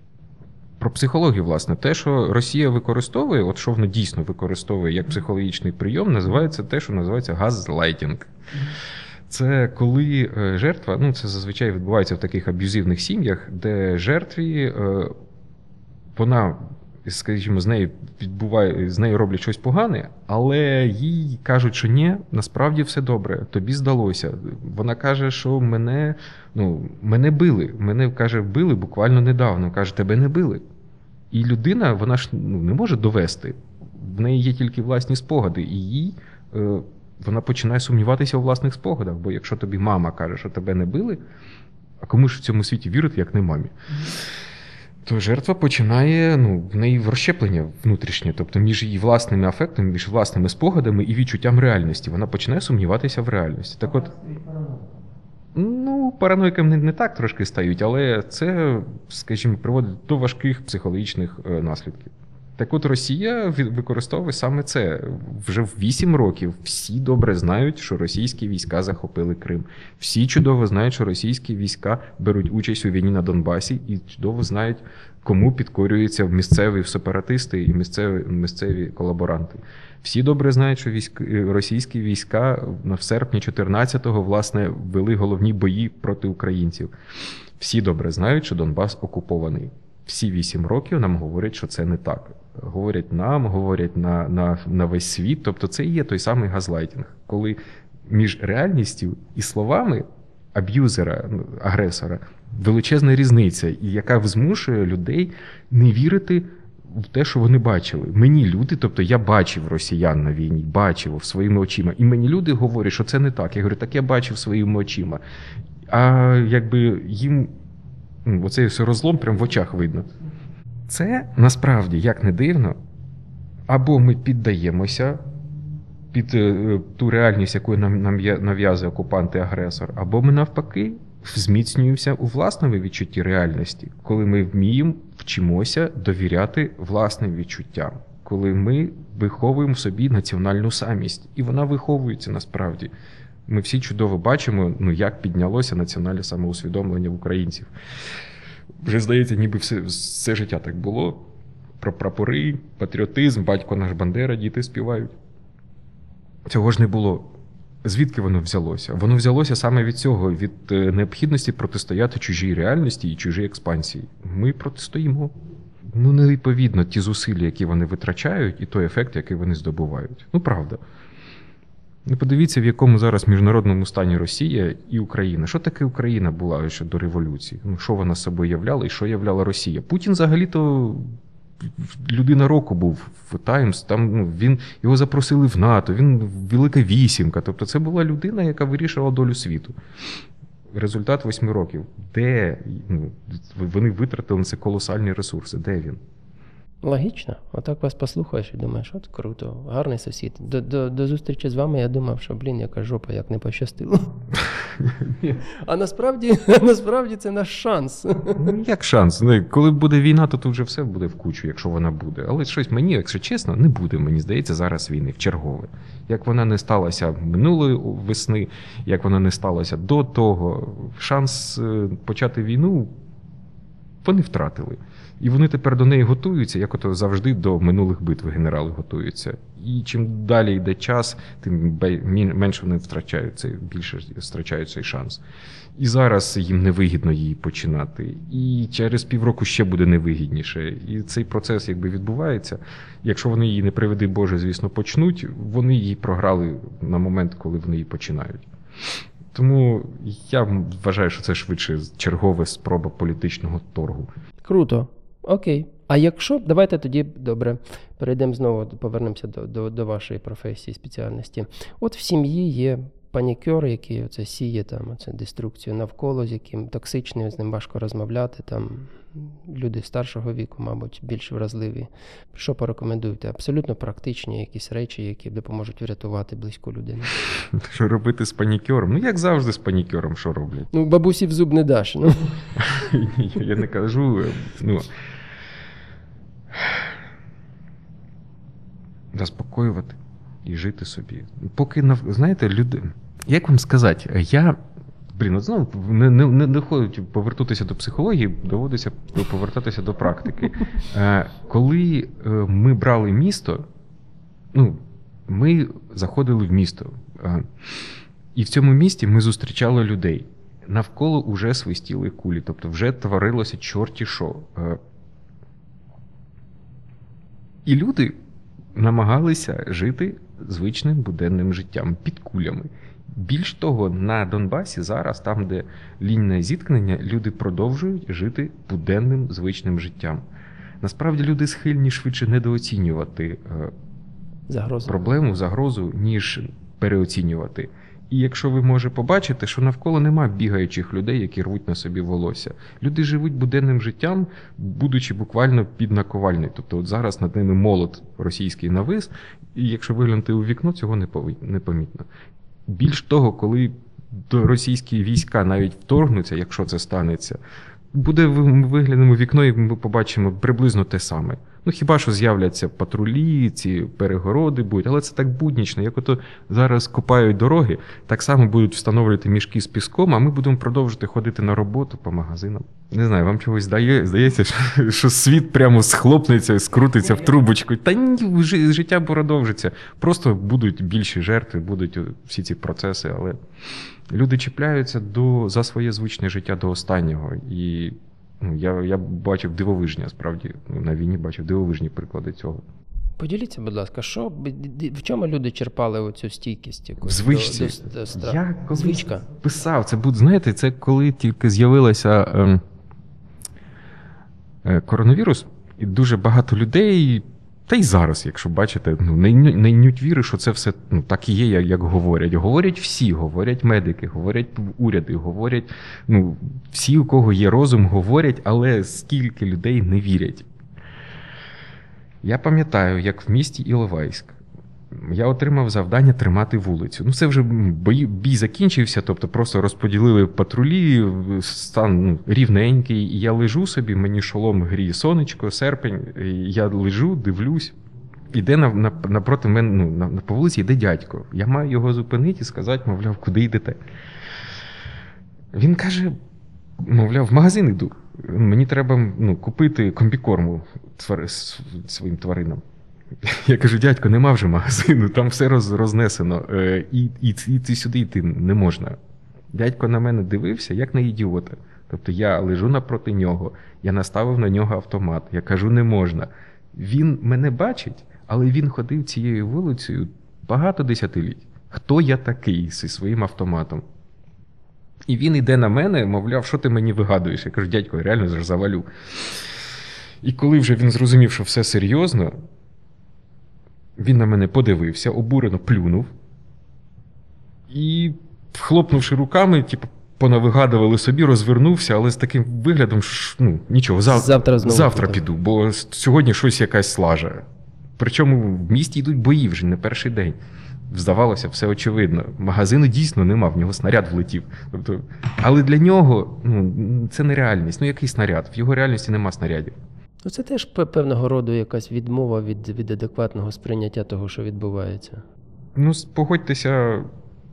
Про психологію, власне, те, що Росія використовує, от що вона дійсно використовує як психологічний прийом, називається те, що називається газлайтінг. Це коли е, жертва, ну це зазвичай відбувається в таких аб'юзивних сім'ях, де жертві е, вона, скажімо, з нею відбуває, з нею роблять щось погане, але їй кажуть, що ні, насправді все добре, тобі здалося. Вона каже, що мене, ну, мене били. Мене каже, били буквально недавно. Каже, тебе не били. І людина, вона ж ну, не може довести. В неї є тільки власні спогади, і їй. Вона починає сумніватися у власних спогадах, бо якщо тобі мама каже, що тебе не били, а кому ж в цьому світі вірити, як не мамі? То жертва починає, ну, в неї розщеплення внутрішнє, тобто між її власними афектами, між власними спогадами і відчуттям реальності. Вона починає сумніватися в реальності. Так от, ну, параноїкам не, не так трошки стають, але це, скажімо, приводить до важких психологічних е, наслідків. Так от Росія використовує саме це. Вже в 8 років всі добре знають, що російські війська захопили Крим. Всі чудово знають, що російські війська беруть участь у війні на Донбасі, і чудово знають, кому підкорюються місцеві сепаратисти і місцеві, місцеві колаборанти. Всі добре знають, що військ, е, російські війська в серпні 14-го власне вели головні бої проти українців. Всі добре знають, що Донбас окупований. Всі вісім років нам говорять, що це не так. Говорять нам, говорять на, на, на весь світ. Тобто, це і є той самий газлайтінг, коли між реальністю і словами аб'юзера, ну, агресора величезна різниця, яка змушує людей не вірити в те, що вони бачили. Мені люди, тобто я бачив росіян на війні, бачив своїми очима. І мені люди говорять, що це не так. Я говорю, так я бачив своїми очима. А якби їм ну, оцей все розлом прямо в очах видно. Це насправді, як не дивно, або ми піддаємося під е, ту реальність, яку нам нав'язує окупант і агресор, або ми навпаки зміцнюємося у власному відчутті реальності, коли ми вміємо вчимося довіряти власним відчуттям, коли ми виховуємо собі національну самість, і вона виховується насправді. Ми всі чудово бачимо, ну як піднялося національне самоусвідомлення в українців. Вже здається, ніби все, все життя так було. Про прапори, патріотизм, батько наш Бандера, діти співають. Цього ж не було. Звідки воно взялося? Воно взялося саме від цього, від е, необхідності протистояти чужій реальності і чужій експансії. Ми протистоїмо. Ну, невідповідно ті зусилля, які вони витрачають, і той ефект, який вони здобувають. Ну, правда. Ну, подивіться, в якому зараз міжнародному стані Росія і Україна. Що таке Україна була ще до революції? Ну, що вона собою являла і що являла Росія? Путін взагалі-то людина року був в Таймс. Там ну, він його запросили в НАТО, він велика вісімка. Тобто, це була людина, яка вирішила долю світу. Результат восьми років. Де ну, вони витратили на це колосальні ресурси? Де він? Логічно. Отак вас послухаєш і думаєш, от круто, гарний сусід. До, до, до зустрічі з вами я думав, що блін, яка жопа, як не пощастило. А насправді, насправді це наш шанс. Ну, Як шанс? Ну, Коли буде війна, то тут вже все буде в кучу, якщо вона буде. Але щось мені, якщо чесно, не буде, мені здається, зараз війни в чергове. Як вона не сталася минулої весни, як вона не сталася до того, шанс е, почати війну вони втратили. І вони тепер до неї готуються, як ото завжди до минулих битв генерали готуються. І чим далі йде час, тим менше вони втрачають цей, більше втрачають цей шанс. І зараз їм невигідно її починати. І через півроку ще буде невигідніше. І цей процес якби відбувається. Якщо вони її не приведи Боже, звісно, почнуть, вони її програли на момент, коли вони її починають. Тому я вважаю, що це швидше чергова спроба політичного торгу. Круто. Окей. А якщо, давайте тоді добре, перейдемо знову, повернемося до, до, до вашої професії, спеціальності. От в сім'ї є панікер, який оце сіє там оце деструкцію навколо, з яким токсичним, з ним важко розмовляти. Там люди старшого віку, мабуть, більш вразливі. Що порекомендуєте? Абсолютно практичні якісь речі, які допоможуть врятувати близьку людину. Що робити з панікером? Ну, як завжди, з панікером, що роблять? Ну, бабусі в зуб не даш. Ну. Я не кажу. Ну, заспокоювати і жити собі. Поки нав- знаєте, люди. Як вам сказати, я. Блін, от знову не, не, не доходить повернутися до психології, доводиться повертатися до практики. Е, коли е, ми брали місто, ну, ми заходили в місто. Е, і в цьому місті ми зустрічали людей. Навколо уже свистіли кулі, тобто вже творилося чорті що. Е, І люди намагалися жити звичним буденним життям під кулями. Більш того, на Донбасі зараз, там, де лінія зіткнення, люди продовжують жити буденним звичним життям. Насправді люди схильні швидше недооцінювати е, Загроза. проблему, загрозу, ніж переоцінювати. І якщо ви може побачите, що навколо нема бігаючих людей, які рвуть на собі волосся. Люди живуть буденним життям, будучи буквально під наковальнею. Тобто, от зараз над ними молот російський навис, і якщо виглянути у вікно, цього не помітно. Більш того, коли російські війська навіть вторгнуться, якщо це станеться, буде ви- виглянемо вікно, і ми побачимо приблизно те саме. Ну хіба що з'являться патрулі, ці перегороди будуть, але це так буднічно. Як ото зараз копають дороги, так само будуть встановлювати мішки з піском, а ми будемо продовжувати ходити на роботу по магазинам. Не знаю, вам чогось здає, здається, що, світ прямо схлопнеться, скрутиться в трубочку. Та ні, життя продовжиться. Просто будуть більші жертви, будуть всі ці процеси, але люди чіпляються до, за своє звичне життя до останнього. І я, я бачив дивовижні, справді, ну, на війні бачив дивовижні приклади цього. Поділіться, будь ласка, що в чому люди черпали оцю стійкість? В звичці. До, до, до? Я колись Звичка. писав, це будь знаєте, це коли тільки з'явилася е, е, коронавірус, і дуже багато людей, та й зараз, якщо бачите, ну, не, не віри, що це все ну, так і є, як, як говорять. Говорять всі, говорять медики, говорять уряди, говорять, ну, всі, у кого є розум, говорять, але скільки людей не вірять. Я пам'ятаю, як в місті Іловайськ я отримав завдання тримати вулицю. Ну, це вже бій, бій закінчився, тобто просто розподілили патрулі, стан ну, рівненький. І я лежу собі, мені шолом гріє сонечко, серпень. Я лежу, дивлюсь. Іде на, на, напроти мене, ну, на, на по вулиці йде дядько. Я маю його зупинити і сказати, мовляв, куди йдете. Він каже: мовляв, в магазин йду. Мені треба ну, купити комбікорму твари, своїм тваринам. Я кажу, дядько, нема вже магазину, там все роз, рознесено, е, і, і, і, і сюди йти не можна. Дядько на мене дивився, як на ідіота. Тобто я лежу напроти нього, я наставив на нього автомат. Я кажу, не можна. Він мене бачить, але він ходив цією вулицею багато десятиліть. Хто я такий зі своїм автоматом? І він іде на мене, мовляв, що ти мені вигадуєш? Я кажу, дядько, я реально завалю. І коли вже він зрозумів, що все серйозно, він на мене подивився, обурено плюнув. І, хлопнувши руками, типу, понавигадували собі, розвернувся, але з таким виглядом, що, ну, нічого, зав... Завтра знову завтра піду. піду, бо сьогодні щось якась слажа. Причому в місті йдуть бої вже не перший день. Здавалося, все очевидно. Магазину дійсно нема, в нього снаряд влетів. Тобто, але для нього ну, це нереальність. Ну, який снаряд? В його реальності нема снарядів. Ну, це теж певного роду якась відмова від, від адекватного сприйняття того, що відбувається. Ну, погодьтеся,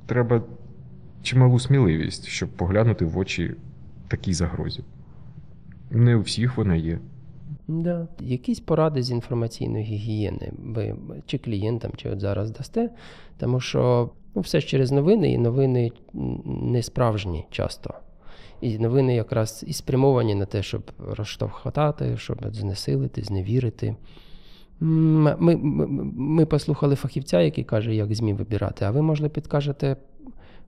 треба чималу сміливість, щоб поглянути в очі такій загрозі. Не у всіх вона є. Да. Якісь поради з інформаційної гігієни ви чи клієнтам, чи от зараз дасте, тому що ну, все ж через новини, і новини не справжні часто. І новини якраз і спрямовані на те, щоб розштовхати, щоб знесилити, зневірити. Ми, ми, ми послухали фахівця, який каже, як ЗМІ вибирати, а ви, можливо, підкажете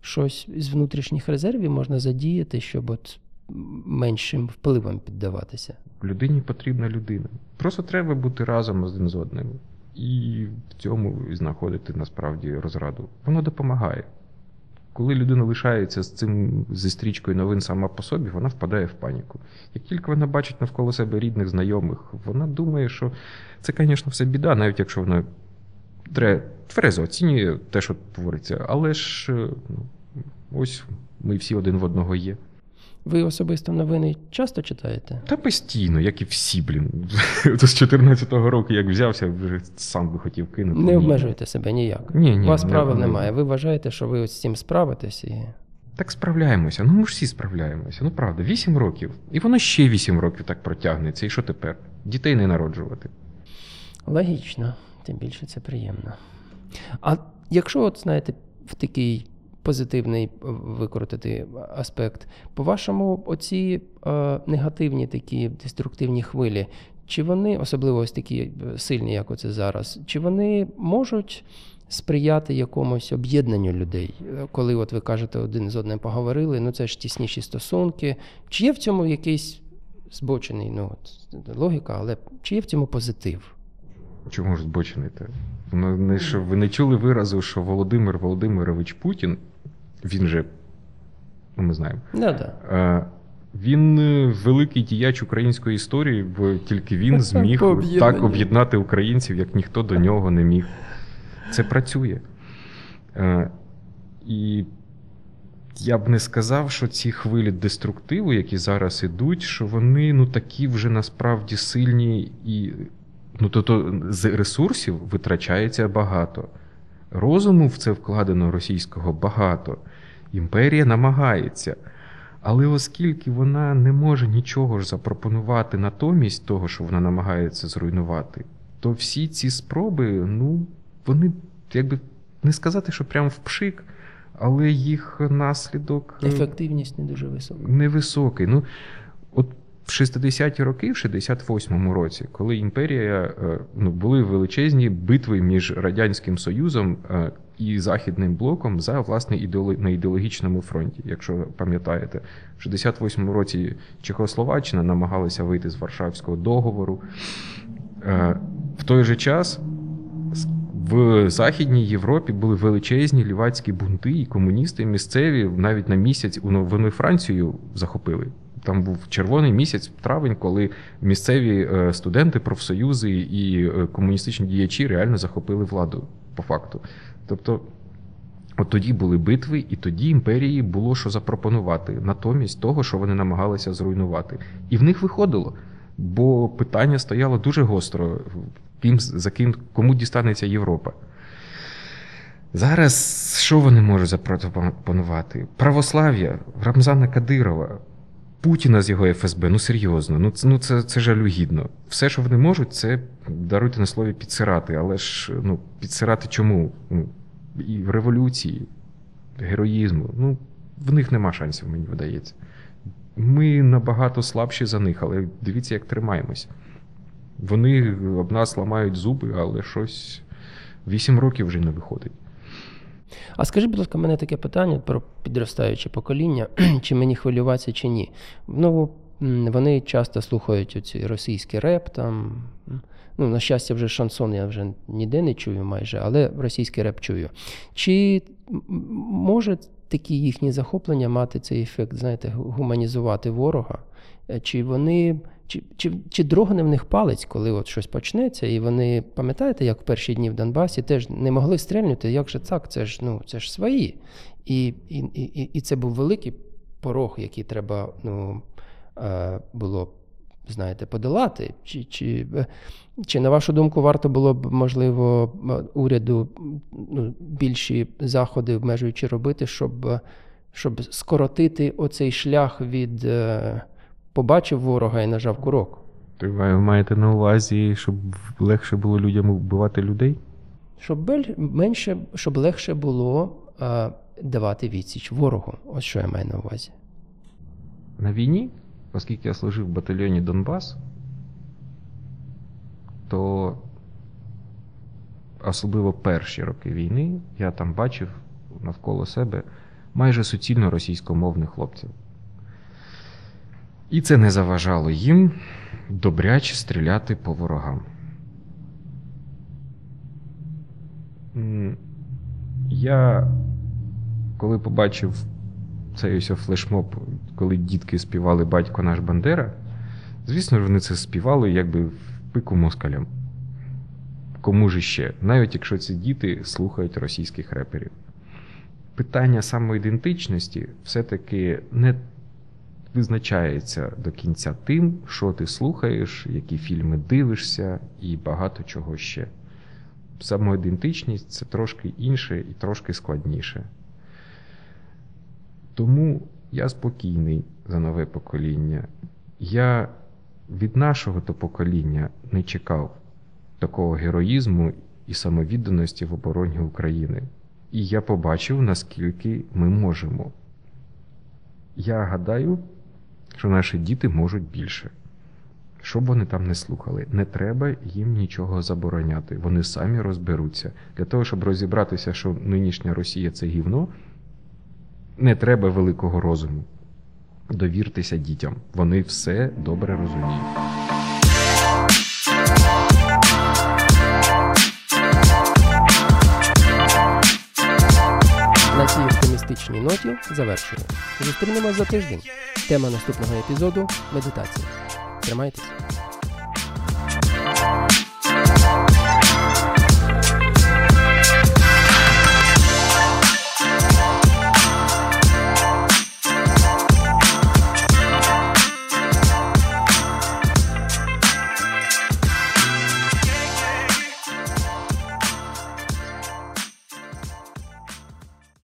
щось з внутрішніх резервів можна задіяти, щоб от меншим впливом піддаватися. Людині потрібна людина. Просто треба бути разом один з одним. І в цьому знаходити насправді розраду. Воно допомагає. Коли людина лишається з цим зі стрічкою новин сама по собі, вона впадає в паніку. Як тільки вона бачить навколо себе рідних, знайомих, вона думає, що це, звісно, все біда, навіть якщо вона тверезо оцінює те, що твориться. Але ж е, ну, ось ми всі один в одного є. Ви особисто новини часто читаєте? Та постійно, як і всі, блін. З 14-го року, як взявся, вже сам би хотів кинути. Не Ні. обмежуєте себе ніяк. Ні, ні, У вас не- правил не- немає. Ви вважаєте, що ви ось з цим справитесь і. Так справляємося. Ну ми ж всі справляємося. Ну правда, 8 років. І воно ще 8 років так протягнеться. І що тепер? Дітей не народжувати. Логічно, тим більше це приємно. А якщо, от знаєте, в такий позитивний е, викрутити аспект, по-вашому, оці е, негативні такі деструктивні хвилі, чи вони, особливо ось такі е, сильні, як оце зараз, чи вони можуть сприяти якомусь об'єднанню людей? Е, Коли от ви кажете, один з одним поговорили, ну це ж тісніші стосунки. Чи є в цьому якийсь збочений, ну от, логіка, але чи є в цьому позитив? Чому ж збочений? Ну, не, що, ви не чули виразу, що Володимир Володимирович Путін, він же, ну ми знаємо, Да-да. Е, Він е, великий діяч української історії, бо тільки він зміг так об'єднати українців, як ніхто до нього не міг. Це працює. Е, І я б не сказав, що ці хвилі деструктиву, які зараз ідуть, що вони ну, такі вже насправді сильні і. Ну, тобто з ресурсів витрачається багато. Розуму в це вкладено російського багато. Імперія намагається. Але оскільки вона не може нічого ж запропонувати натомість того, що вона намагається зруйнувати, то всі ці спроби, ну, вони, якби не сказати, що прям в пшик, але їх наслідок е, Ефективність не дуже висока. невисокий. Ну, от в 60-ті роки, в 68-му році, коли імперія е, ну, були величезні битви між Радянським Союзом е, і Західним блоком за власне на ідеологічному фронті. Якщо пам'ятаєте, в 68-му році Чехословаччина намагалася вийти з Варшавського договору. Е, В той же час в Західній Європі були величезні лівацькі бунти, і комуністи місцеві навіть на місяць вони Францію захопили. Там був червоний місяць, травень, коли місцеві е, студенти, профсоюзи і е, комуністичні діячі реально захопили владу по факту. Тобто, от тоді були битви, і тоді імперії було що запропонувати натомість того, що вони намагалися зруйнувати. І в них виходило. Бо питання стояло дуже гостро: ким, за ким, кому дістанеться Європа. Зараз що вони можуть запропонувати? Православ'я, Рамзана Кадирова, Путіна з його ФСБ. Ну серйозно, ну це, ну це, це жалюгідно. Все, що вони можуть, це даруйте на слові підсирати. Але ж ну, підсирати чому? Ну, і в революції, героїзму. Ну, в них нема шансів, мені видається. Ми набагато слабші за них, але дивіться, як тримаємось. Вони об нас ламають зуби, але щось вісім років вже не виходить. А скажи, будь ласка, мене таке питання про підростаюче покоління, чи мені хвилюватися, чи ні. Ну, вони часто слухають оці російський реп там. Ну, на щастя, вже шансон я вже ніде не чую майже, але російський реп чую. Чи може такі їхні захоплення мати цей ефект, знаєте, гуманізувати ворога? Е, Чи вони. Чи, чи, чи дрогне в них палець, коли от щось почнеться, і вони, пам'ятаєте, як в перші дні в Донбасі теж не могли стрельнути, як же так, це ж, ну, це ж свої. І, і, і, і це був великий порог, який треба ну, е, було, знаєте, подолати. Чи, чи, е, чи, на вашу думку, варто було б, можливо, уряду ну, більші заходи обмежуючи робити, щоб, е, щоб скоротити оцей шлях від. Е, побачив ворога і нажав курок. То ви маєте на увазі, щоб легше було людям вбивати людей? Щоб менше, щоб легше було а, давати відсіч ворогу. Ось що я маю на увазі. На війні, оскільки я служив в батальйоні Донбас, то особливо перші роки війни я там бачив навколо себе майже суцільно російськомовних хлопців. І це не заважало їм добряче стріляти по ворогам. Я, коли побачив цей ось флешмоб, коли дітки співали Батько наш Бандера, звісно вони це співали якби в пику москалям. Кому ж іще, навіть якщо ці діти слухають російських реперів. Питання самоідентичності все-таки не визначається до кінця тим, що ти слухаєш, які фільми дивишся і багато чого ще. Самоідентичність це трошки інше і трошки складніше. Тому я спокійний за нове покоління. Я від нашого то покоління не чекав такого героїзму і самовідданості в обороні України. І я побачив, наскільки ми можемо. Я гадаю, що наші діти можуть більше. Що б вони там не слухали, не треба їм нічого забороняти. Вони самі розберуться. Для того, щоб розібратися, що нинішня Росія це гівно, не треба великого розуму. Довіртеся дітям. Вони все добре розуміють. На цій оптимістичній ноті завершуємо. Зустрінемось за тиждень. Тема наступного епізоду медитація. Тримайтесь.